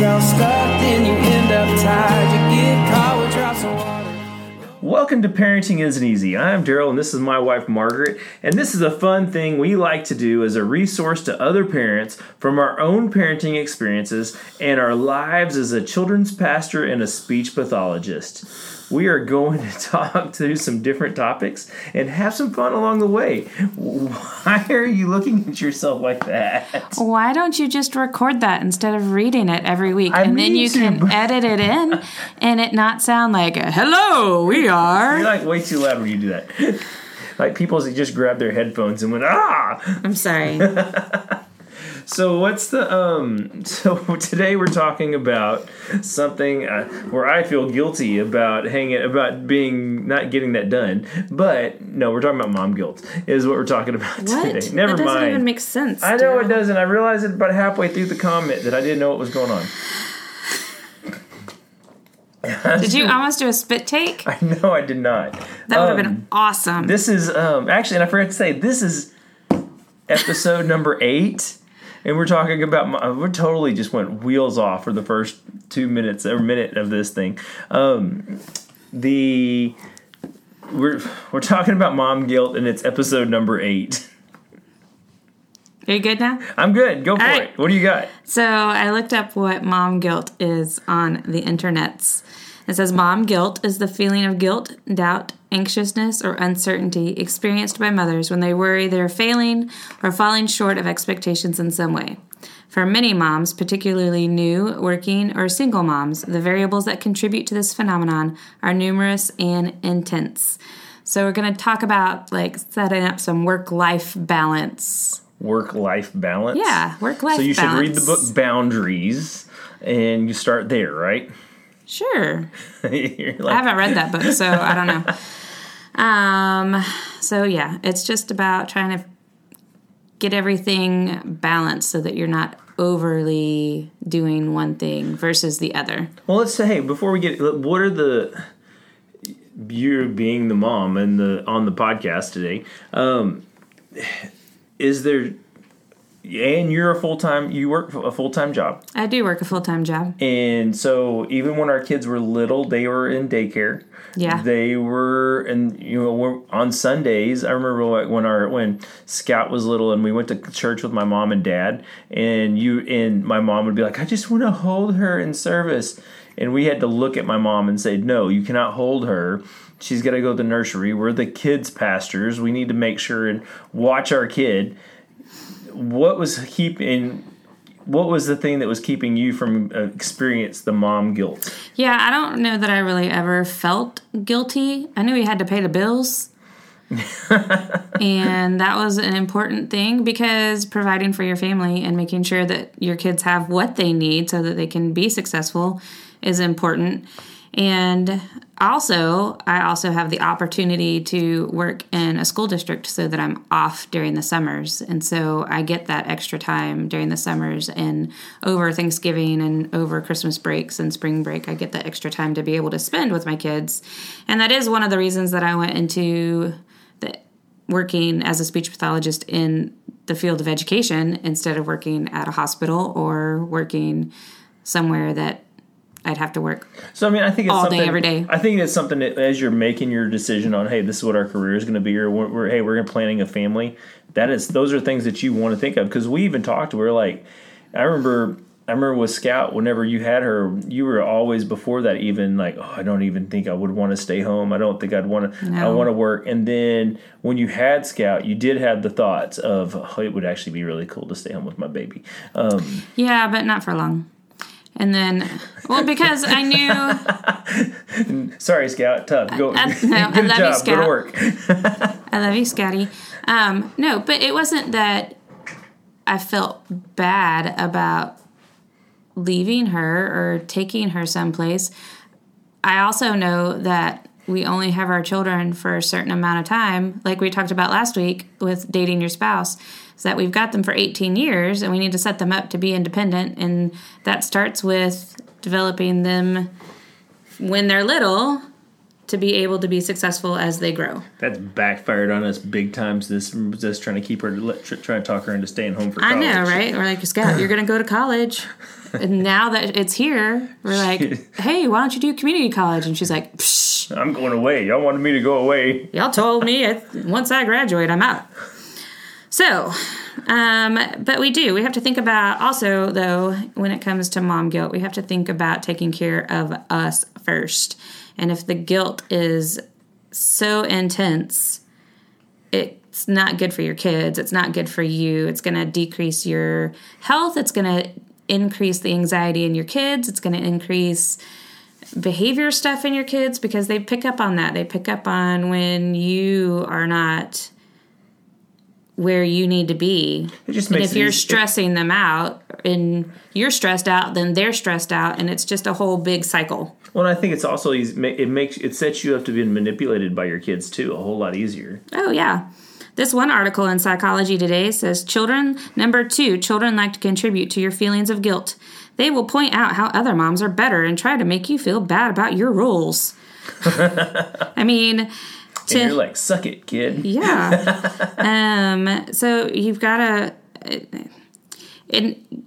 yourself stuck, then you end up tired. You get caught with drops of water. Welcome to Parenting Isn't Easy. I'm Daryl, and this is my wife Margaret. And this is a fun thing we like to do as a resource to other parents from our own parenting experiences and our lives as a children's pastor and a speech pathologist. We are going to talk through some different topics and have some fun along the way. Why are you looking at yourself like that? Why don't you just record that instead of reading it every week? I and then you to, can but- edit it in and it not sound like, hello, we are. You're like way too loud when you do that. Like people just grab their headphones and went, ah! I'm sorry. So what's the um? So today we're talking about something uh, where I feel guilty about hanging about being not getting that done. But no, we're talking about mom guilt is what we're talking about What? today. Never that doesn't mind. even make sense. I know it doesn't. I realized it about halfway through the comment that I didn't know what was going on. Did you almost do a spit take? I know I did not. That would have Um, been awesome. This is um actually, and I forgot to say this is episode number eight, and we're talking about. My, we're totally just went wheels off for the first two minutes or minute of this thing. Um, the we're we're talking about mom guilt, and it's episode number eight. Are you good now? I'm good. Go for right. it. What do you got? So I looked up what mom guilt is on the internets. It says mom guilt is the feeling of guilt, doubt, anxiousness, or uncertainty experienced by mothers when they worry they're failing or falling short of expectations in some way. For many moms, particularly new, working, or single moms, the variables that contribute to this phenomenon are numerous and intense. So we're going to talk about like setting up some work-life balance. Work life balance. Yeah, work-life So you should read the book Boundaries, and you start there, right? Sure. You're I haven't read that book, so I don't know. Um, so yeah, it's just about trying to get everything balanced so that you're not overly doing one thing versus the other. Well, let's say, hey, before we get, what are the you being the mom and the on the podcast today? Um, is there, and you're a full time, you work a full time job, I do work a full time job. and so even when our kids were little, they were in daycare. Yeah. they were, and you know, on Sundays. I remember when our when Scout was little, and we went to church with my mom and dad, and you and my mom would be like, "I just want to hold her in service," and we had to look at my mom and say, "No, you cannot hold her." She's got to go to the nursery. We're the kids' pastors. We need to make sure and watch our kid. What was keeping? What was the thing that was keeping you from uh, experience the mom guilt? Yeah, I don't know that I really ever felt guilty. I knew we had to pay the bills. and that was an important thing because providing for your family and making sure that your kids have what they need so that they can be successful is important. And also, I also have the opportunity to work in a school district so that I'm off during the summers. And so I get that extra time during the summers and over Thanksgiving and over Christmas breaks and spring break. I get that extra time to be able to spend with my kids. And that is one of the reasons that I went into the working as a speech pathologist in the field of education instead of working at a hospital or working somewhere that I'd have to work So I mean, I think it's All day, something, every day. I think it's something that as you're making your decision on, hey, this is what our career is going to be, or we're, we're- hey, we're planning a family. That is, those are things that you want to think of because we even talked. We are like, I remember, I remember with Scout, whenever you had her, you were always before that even like, oh, I don't even think I would want to stay home. I don't think I'd want to. I want to work. And then when you had Scout, you did have the thoughts of, oh, it would actually be really cool to stay home with my baby. Um, Yeah, but not for long. And then, well, because I knew sorry, Scout, tough. Go, I- no, I get a love you, job, go to work. I love you, Scotty. Um, no, but it wasn't that I felt bad about leaving her or taking her someplace. I also know that we only have our children for a certain amount of time, like we talked about last week with dating your spouse, is that we've got them for 18 years and we need to set them up to be independent. And that starts with developing them when they're little to be able to be successful as they grow. That's backfired on us big times. This just trying to keep her, tr- trying to talk her into staying home for College. I know, right? We're like, Scott, you're going to go to college. and now that it's here, we're like, hey, why don't you do community college? And she's like, Psh, I'm going away. Y'all wanted me to go away. y'all told me I, once I graduate, I'm out. So, um, but we do. We have to think about also, though, when it comes to mom guilt, we have to think about taking care of us first. And if the guilt is so intense, it's not good for your kids. It's not good for you. It's going to decrease your health. It's going to increase the anxiety in your kids. It's going to increase behavior stuff in your kids because they pick up on that. They pick up on when you are not where you need to be. It just And if you're easy- stressing them out and you're stressed out, then they're stressed out, and it's just a whole big cycle. Well, I think it's also easy. It makes it sets you up to being manipulated by your kids too a whole lot easier. Oh, yeah. This one article in Psychology Today says children, number two, children like to contribute to your feelings of guilt. They will point out how other moms are better and try to make you feel bad about your rules. I mean, And you're like, suck it, kid. yeah. um, so you've got to. And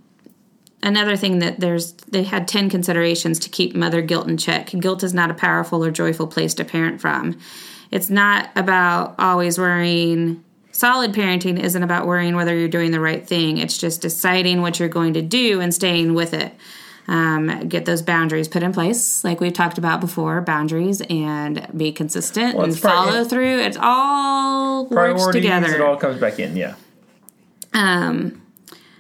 another thing that there's they had 10 considerations to keep mother guilt in check. Guilt is not a powerful or joyful place to parent from. It's not about always worrying. Solid parenting isn't about worrying whether you're doing the right thing. It's just deciding what you're going to do and staying with it. Um, get those boundaries put in place, like we've talked about before. Boundaries and be consistent Well, and follow through. It's all works together. it all comes back in. Yeah. Um,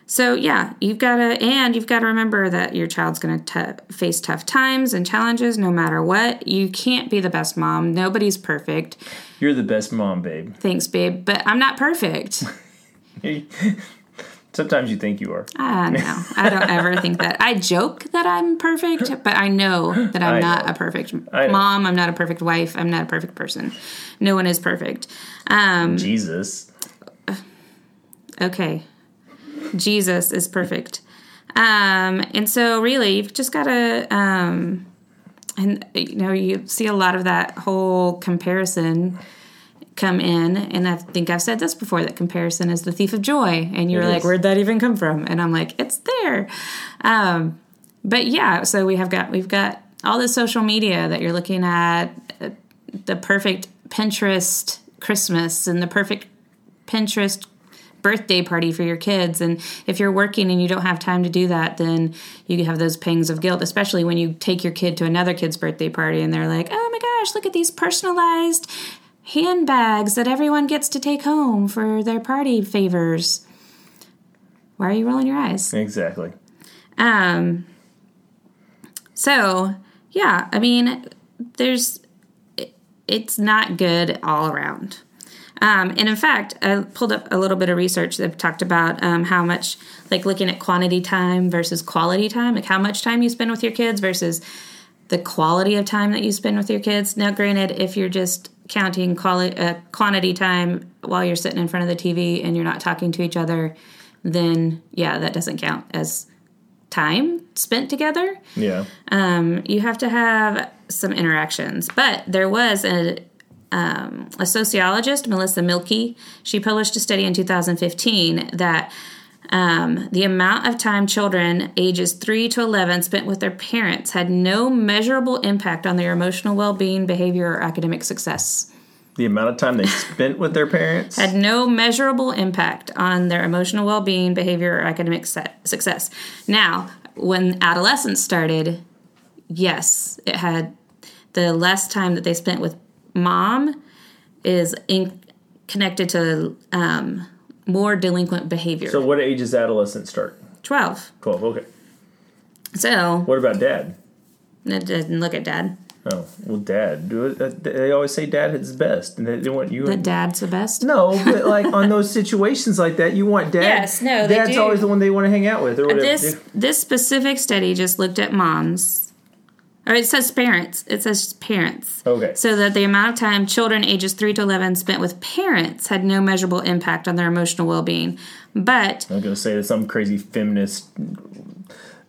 so yeah, you've got to, and you've got to remember that your child's going to face tough times and challenges no matter what. You can't be the best mom. Nobody's perfect. You're the best mom, babe. Thanks, babe, but I'm not perfect. Sometimes you think you are. Ah, no, I don't ever think that. I joke that I'm perfect, but I know that I'm I not know. a perfect mom. I'm not a perfect wife. I'm not a perfect person. No one is perfect. Um, Jesus. okay jesus is perfect um and so really you've just got to um and you know you see a lot of that whole comparison come in and i think i've said this before that comparison is the thief of joy. And you're It like is. where'd that even come from? And i'm like it's there. Um but yeah so we have got we've got all this social media that you're looking at uh, the perfect pinterest christmas and the perfect pinterest birthday party for your kids. And if you're working and you don't have time to do that then you have those pangs of guilt especially when you take your kid to another kid's birthday party and they're like oh my gosh look at these personalized handbags that everyone gets to take home for their party favors why are you rolling your eyes Exactly. um so yeah i mean there's it- it's not good all around um, and in fact, I pulled up a little bit of research that talked about um, how much, like looking at quantity time versus quality time, like how much time you spend with your kids versus the quality of time that you spend with your kids. Now, granted, if you're just counting quality, uh, quantity time while you're sitting in front of the TV and you're not talking to each other, then yeah, that doesn't count as time spent together Yeah. um, you have to have some interactions. But there was a um, a sociologist, Melissa Milkie. She published a study in 2015 that um, the amount of time children ages 3 to 11 spent with their parents had no measurable impact on their emotional well-being, behavior, or academic success. The amount of time they spent with their parents. Had no measurable impact on their emotional well-being, behavior, or academic success. Now, when adolescence started, yes, it had the less time that they spent with mom is in, connected to um, more delinquent behavior. so, what age does adolescence start? 12. 12. Okay. So, What about dad? it didn't look at dad. Oh, well, dad. Uh, They always say dad is best, and they, want you. That dad's the best. No, but like on those situations like that, you want dad. Yes, no, Dad's do. always the one they want to hang out with, or whatever. This this specific study just looked at moms. Or it says parents. It says parents. Okay. So that the amount of time children ages 3 to 11 spent with parents had no measurable impact on their emotional well-being. But I'm gonna say that some crazy feminist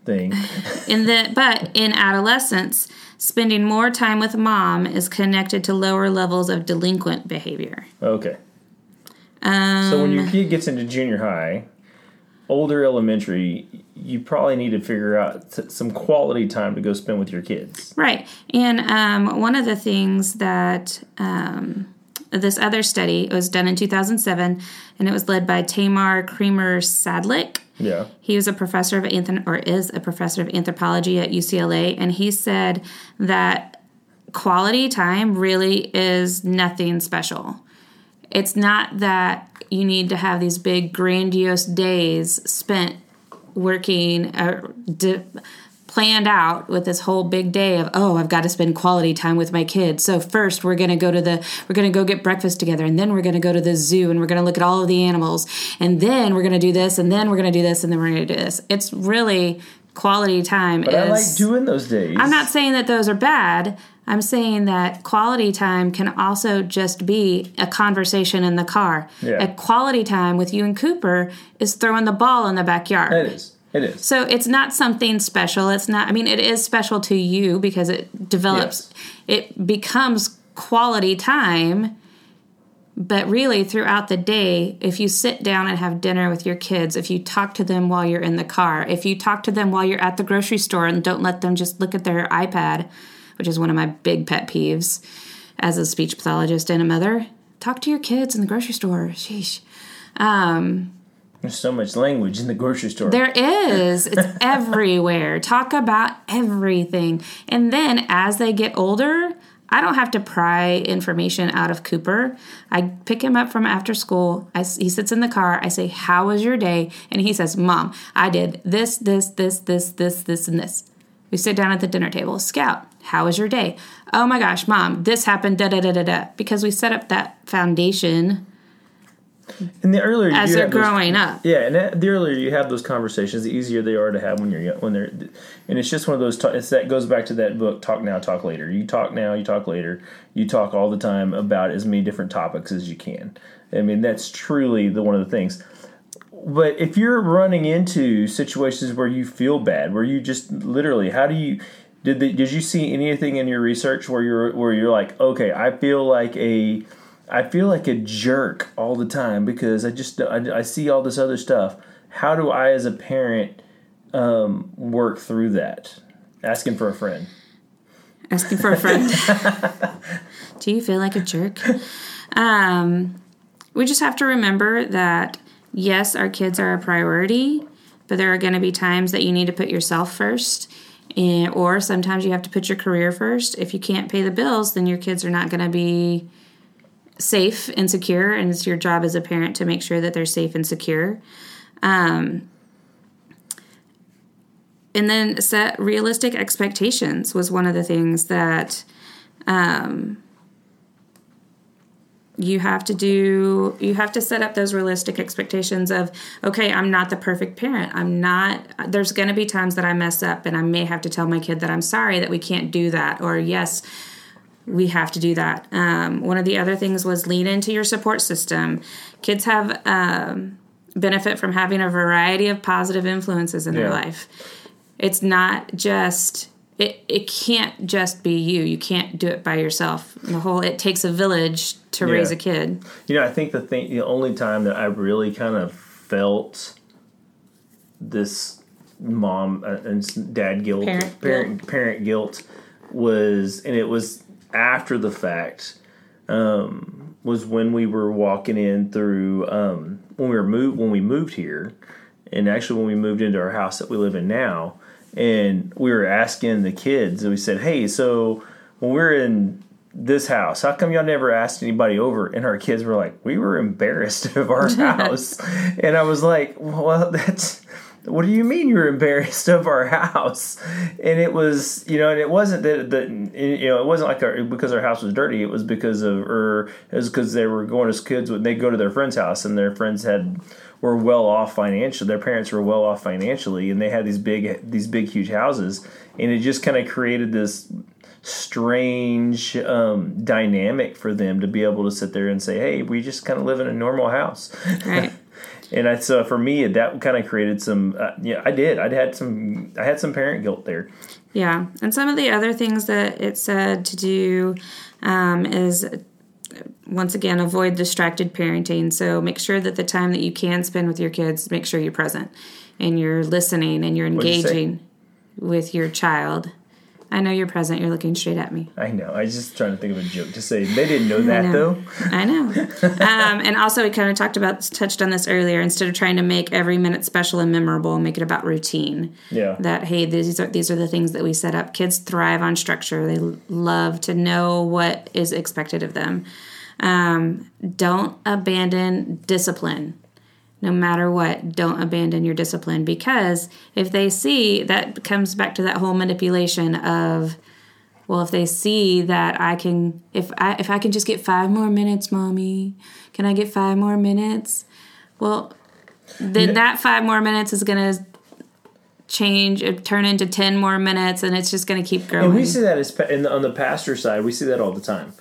thing. In the but in adolescence, spending more time with mom is connected to lower levels of delinquent behavior. Okay. so when your um, kid gets into junior high, older elementary, you probably need to figure out t- some quality time to go spend with your kids. Right. And um, one of the things that um, this other study it was done in 2007, and it was led by Tamar Kremer-Sadlik. Yeah. He was a professor of anthrop- or is a professor of anthropology at UCLA, and he said that quality time really is nothing special. It's not that you need to have these big grandiose days spent working uh, d- planned out with this whole big day of oh I've got to spend quality time with my kids. So first we're going to go to the we're going to go get breakfast together and then we're going to go to the zoo and we're going to look at all of the animals and then we're going to do this and then we're going to do this and then we're going to do this. It's really quality time But is I like doing those days. I'm not saying that those are bad. I'm saying that quality time can also just be a conversation in the car. Yeah. A quality time with you and Cooper is throwing the ball in the backyard. It is. It is. So it's not something special. It's not, I mean, it is special to you because it develops, it becomes quality time. But really, throughout the day, if you sit down and have dinner with your kids, if you talk to them while you're in the car, if you talk to them while you're at the grocery store and don't let them just look at their iPad, which is one of my big pet peeves as a speech pathologist and a mother, talk to your kids in the grocery store. Sheesh. Um, There's so much language in the grocery store. There is. It's everywhere. Talk about everything. And then as they get older, I don't have to pry information out of Cooper. I pick him up from after school. I, he sits in the car. I say, How was your day? And he says, Mom, I did this, this, this, this, this, this, and this. We sit down at the dinner table. Scout, how was your day? Oh my gosh, Mom, this happened, da da da da da. Because we set up that foundation and the earlier as they're have those- growing up. Yeah, and the earlier you have those conversations, the easier they are to have when you're when they're, and it's just one of those. It's that goes back to that book, Talk Now, Talk Later. You talk now, you talk later. You talk all the time about as many different topics as you can. I mean, that's truly the one of the things. But if you're running into situations where you feel bad, where you just literally, how do you? Did the, did you see anything in your research where you're where you're like, okay, I feel like a I feel like a jerk all the time because I just I, I see all this other stuff. How do I, as a parent, um, work through that? Asking for a friend. asking for a friend. Do you feel like a jerk? Um, we just have to remember that yes, our kids are a priority, but there are going to be times that you need to put yourself first. And, or sometimes you have to put your career first. If you can't pay the bills, then your kids are not going to be safe and secure. And it's your job as a parent to make sure that they're safe and secure. Um, and then set realistic expectations was one of the things that um, you have to do you have to set up those realistic expectations of okay i'm not the perfect parent. I'm not there's going to be times that i mess up and i may have to tell my kid that i'm sorry that we can't do that or yes we have to do that. Um, one of the other things was lean into your support system. Kids have um, benefit from having a variety of positive influences in their life. It's not just it, it can't just be you. You can't do it by yourself. The whole it takes a village to raise a kid. You know, I think the thing, the only time that I really kind of felt this mom uh, and dad guilt, Parent parent, parent guilt. was, and it was after the fact, um, was when we were walking in through, um, when we were moved, when we moved here, and actually when we moved into our house that we live in now, and we were asking the kids, and we said, "Hey, so when we're in this house, how come y'all never asked anybody over?" And our kids were like, "We were embarrassed of our house," and I was like, "Well, that's." What do you mean you're embarrassed of our house? And it was, you know, and it wasn't that, that you know, it wasn't like our, because our house was dirty. It was because of, or it was because they were going as kids when they go to their friend's house and their friends had were well off financially. Their parents were well off financially, and they had these big, these big, huge houses, and it just kind of created this strange um, dynamic for them to be able to sit there and say, "Hey, we just kind of live in a normal house." right And I so for me that kind of created some. Uh, yeah, I did. I had some. I had some parent guilt there. Yeah, and some of the other things that it said to do um, is once again avoid distracted parenting. So make sure that the time that you can spend with your kids, make sure you're present and you're listening and you're What'd you engaging with your child. I know you're present. You're looking straight at me. I know. I was just trying to think of a joke to say they didn't know that know. though. I know. um, and also, we kind of talked about, touched on this earlier. Instead of trying to make every minute special and memorable, make it about routine. Yeah. That hey, these are these are the things that we set up. Kids thrive on structure. They love to know what is expected of them. Um, don't abandon discipline. No matter what, don't abandon your discipline because if they see that comes back to that whole manipulation of well if they see that i can if i if i can just get five more minutes mommy can i get five more minutes well then that five more minutes is going to change it turn into 10 more minutes and it's just going to keep growing And we see that as in the, on the pastor side. We see that all the time.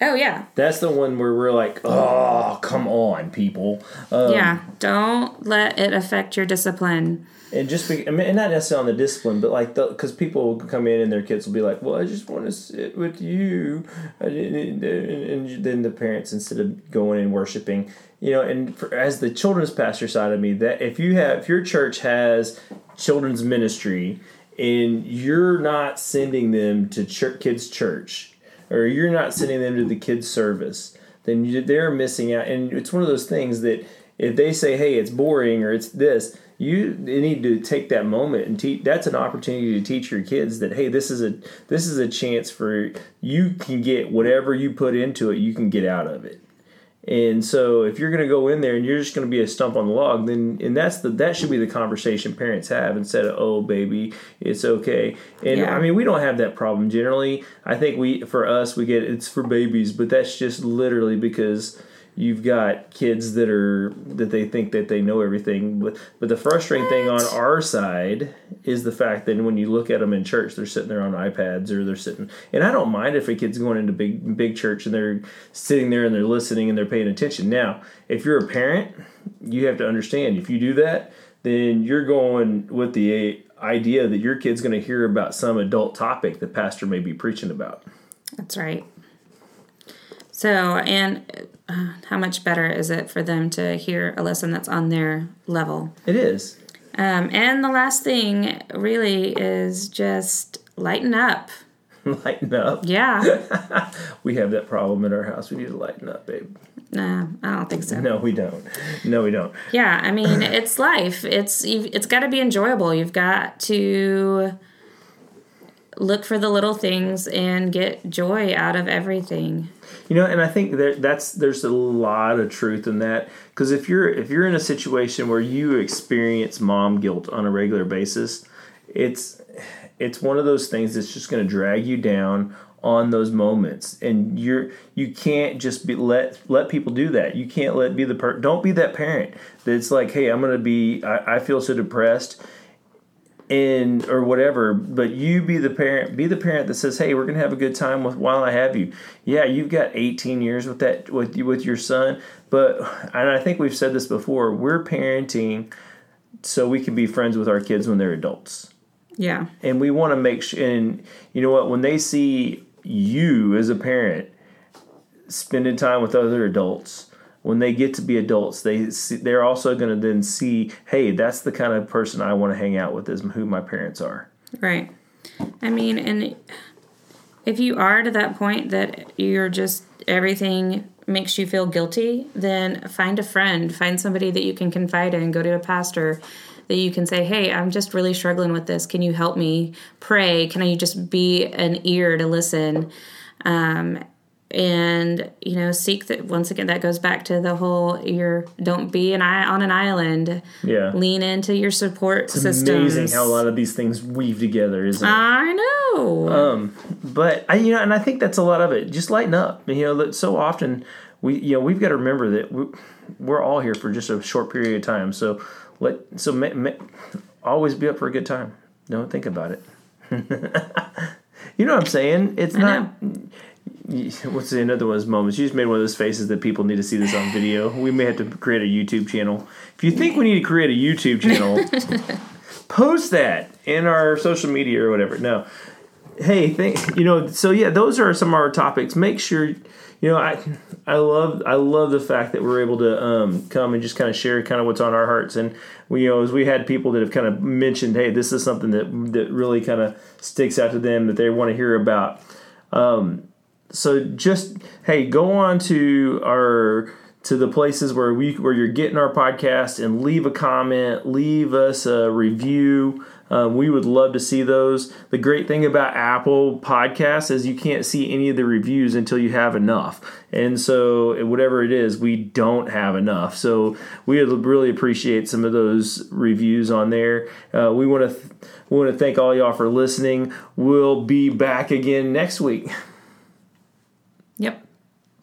Oh yeah That's the one where we're like, oh, come on, people. Um, yeah don't let it affect your discipline And just be, I mean, and not necessarily on the discipline, but like, because people will come in and their kids will be like, well, I just want to sit with you. And then the parents, instead of going and worshiping, you know, and for, as the children's pastor side of me, that if you have, if your church has children's ministry and you're not sending them to church, kids' church, or you're not sending them to the kids' service, then you, they're missing out. And it's one of those things that if they say, hey, it's boring or it's this, you need to take that moment and teach. That's an opportunity to teach your kids that hey, this is a this is a chance for you can get whatever you put into it, you can get out of it. And so if you're going to go in there and you're just going to be a stump on the log, then and that's the that should be the conversation parents have instead of oh baby it's okay. And Yeah. I mean we don't have that problem generally. I think we for us we get it's for babies, but that's just literally because you've got kids that are that they think that they know everything. But but the frustrating thing on our side is the fact that when you look at them in church, they're sitting there on iPads or they're sitting. And I don't mind if a kid's going into big big church and they're sitting there and they're listening and they're paying attention. Now, if you're a parent, you have to understand if you do that, then you're going with the idea that your kid's going to hear about some adult topic the pastor may be preaching about. That's right. So, and uh, how much better is it for them to hear a lesson that's on their level? It is. Um, and the last thing really is just lighten up. lighten up. Yeah. We have that problem in our house. We need to lighten up, babe. no, I don't think so. No, we don't. No, we don't. Yeah, I mean, it's life. It's you've, it's got to be enjoyable. You've got to look for the little things and get joy out of everything. You know, and I think that that's there's a lot of truth in that because if you're if you're in a situation where you experience mom guilt on a regular basis, it's it's one of those things that's just going to drag you down on those moments. And you're you can't just be let let people do that. You can't let be the per don't be that parent that's like hey i'm gonna be i, I feel so depressed and or whatever but you be the parent be the parent that says hey we're gonna have a good time with while i have you yeah you've got 18 years with that with you with your son but and i think we've said this before we're parenting so we can be friends with our kids when they're adults Yeah. and we want to make sure and you know what when they see you as a parent spending time with other adults when they get to be adults they see, they're also going to then see hey that's the kind of person i want to hang out with is who my parents are Right. I mean, and if you are to that point that you're just everything makes you feel guilty, then find a friend, find somebody that you can confide in, go to a pastor that you can say, "Hey, I'm just really struggling with this. Can you help me pray? Can I just be an ear to listen?" Um, and you know, seek that. Once again, that goes back to the whole: you're don't be an eye on an island. yeah Lean into your support it's systems. amazing how a lot of these things weave together isn't it I know. Um, but I, you know, and I think that's a lot of it. Just lighten up. You know, that so often we, you know, we've got to remember that we, we're all here for just a short period of time. So let, so ma, ma, always be up for a good time. Don't think about it. you know what I'm saying? It's not. what's the another one of those moments? You just made one of those faces that people need to see this on video. We may have to create a YouTube channel. If you think we need to create a YouTube channel, post that in our social media or whatever. No, hey, think you know. So yeah, those are some of our topics. Make sure you know I I love I love the fact that we're able to um, come and just kind of share kind of what's on our hearts and we you know as we had people that have kind of mentioned hey this is something that that really kind of sticks out to them that they want to hear about. Um, so just hey go on to our to the places where we where you're getting our podcast and leave a comment leave us a review. Um, we would love to see those. The great thing about apple podcasts is you can't see any of the reviews until you have enough. And so whatever it is we don't have enough. So we would really appreciate some of those reviews on there. Uh, we want to th- we want to thank all y'all for listening. We'll be back again next week.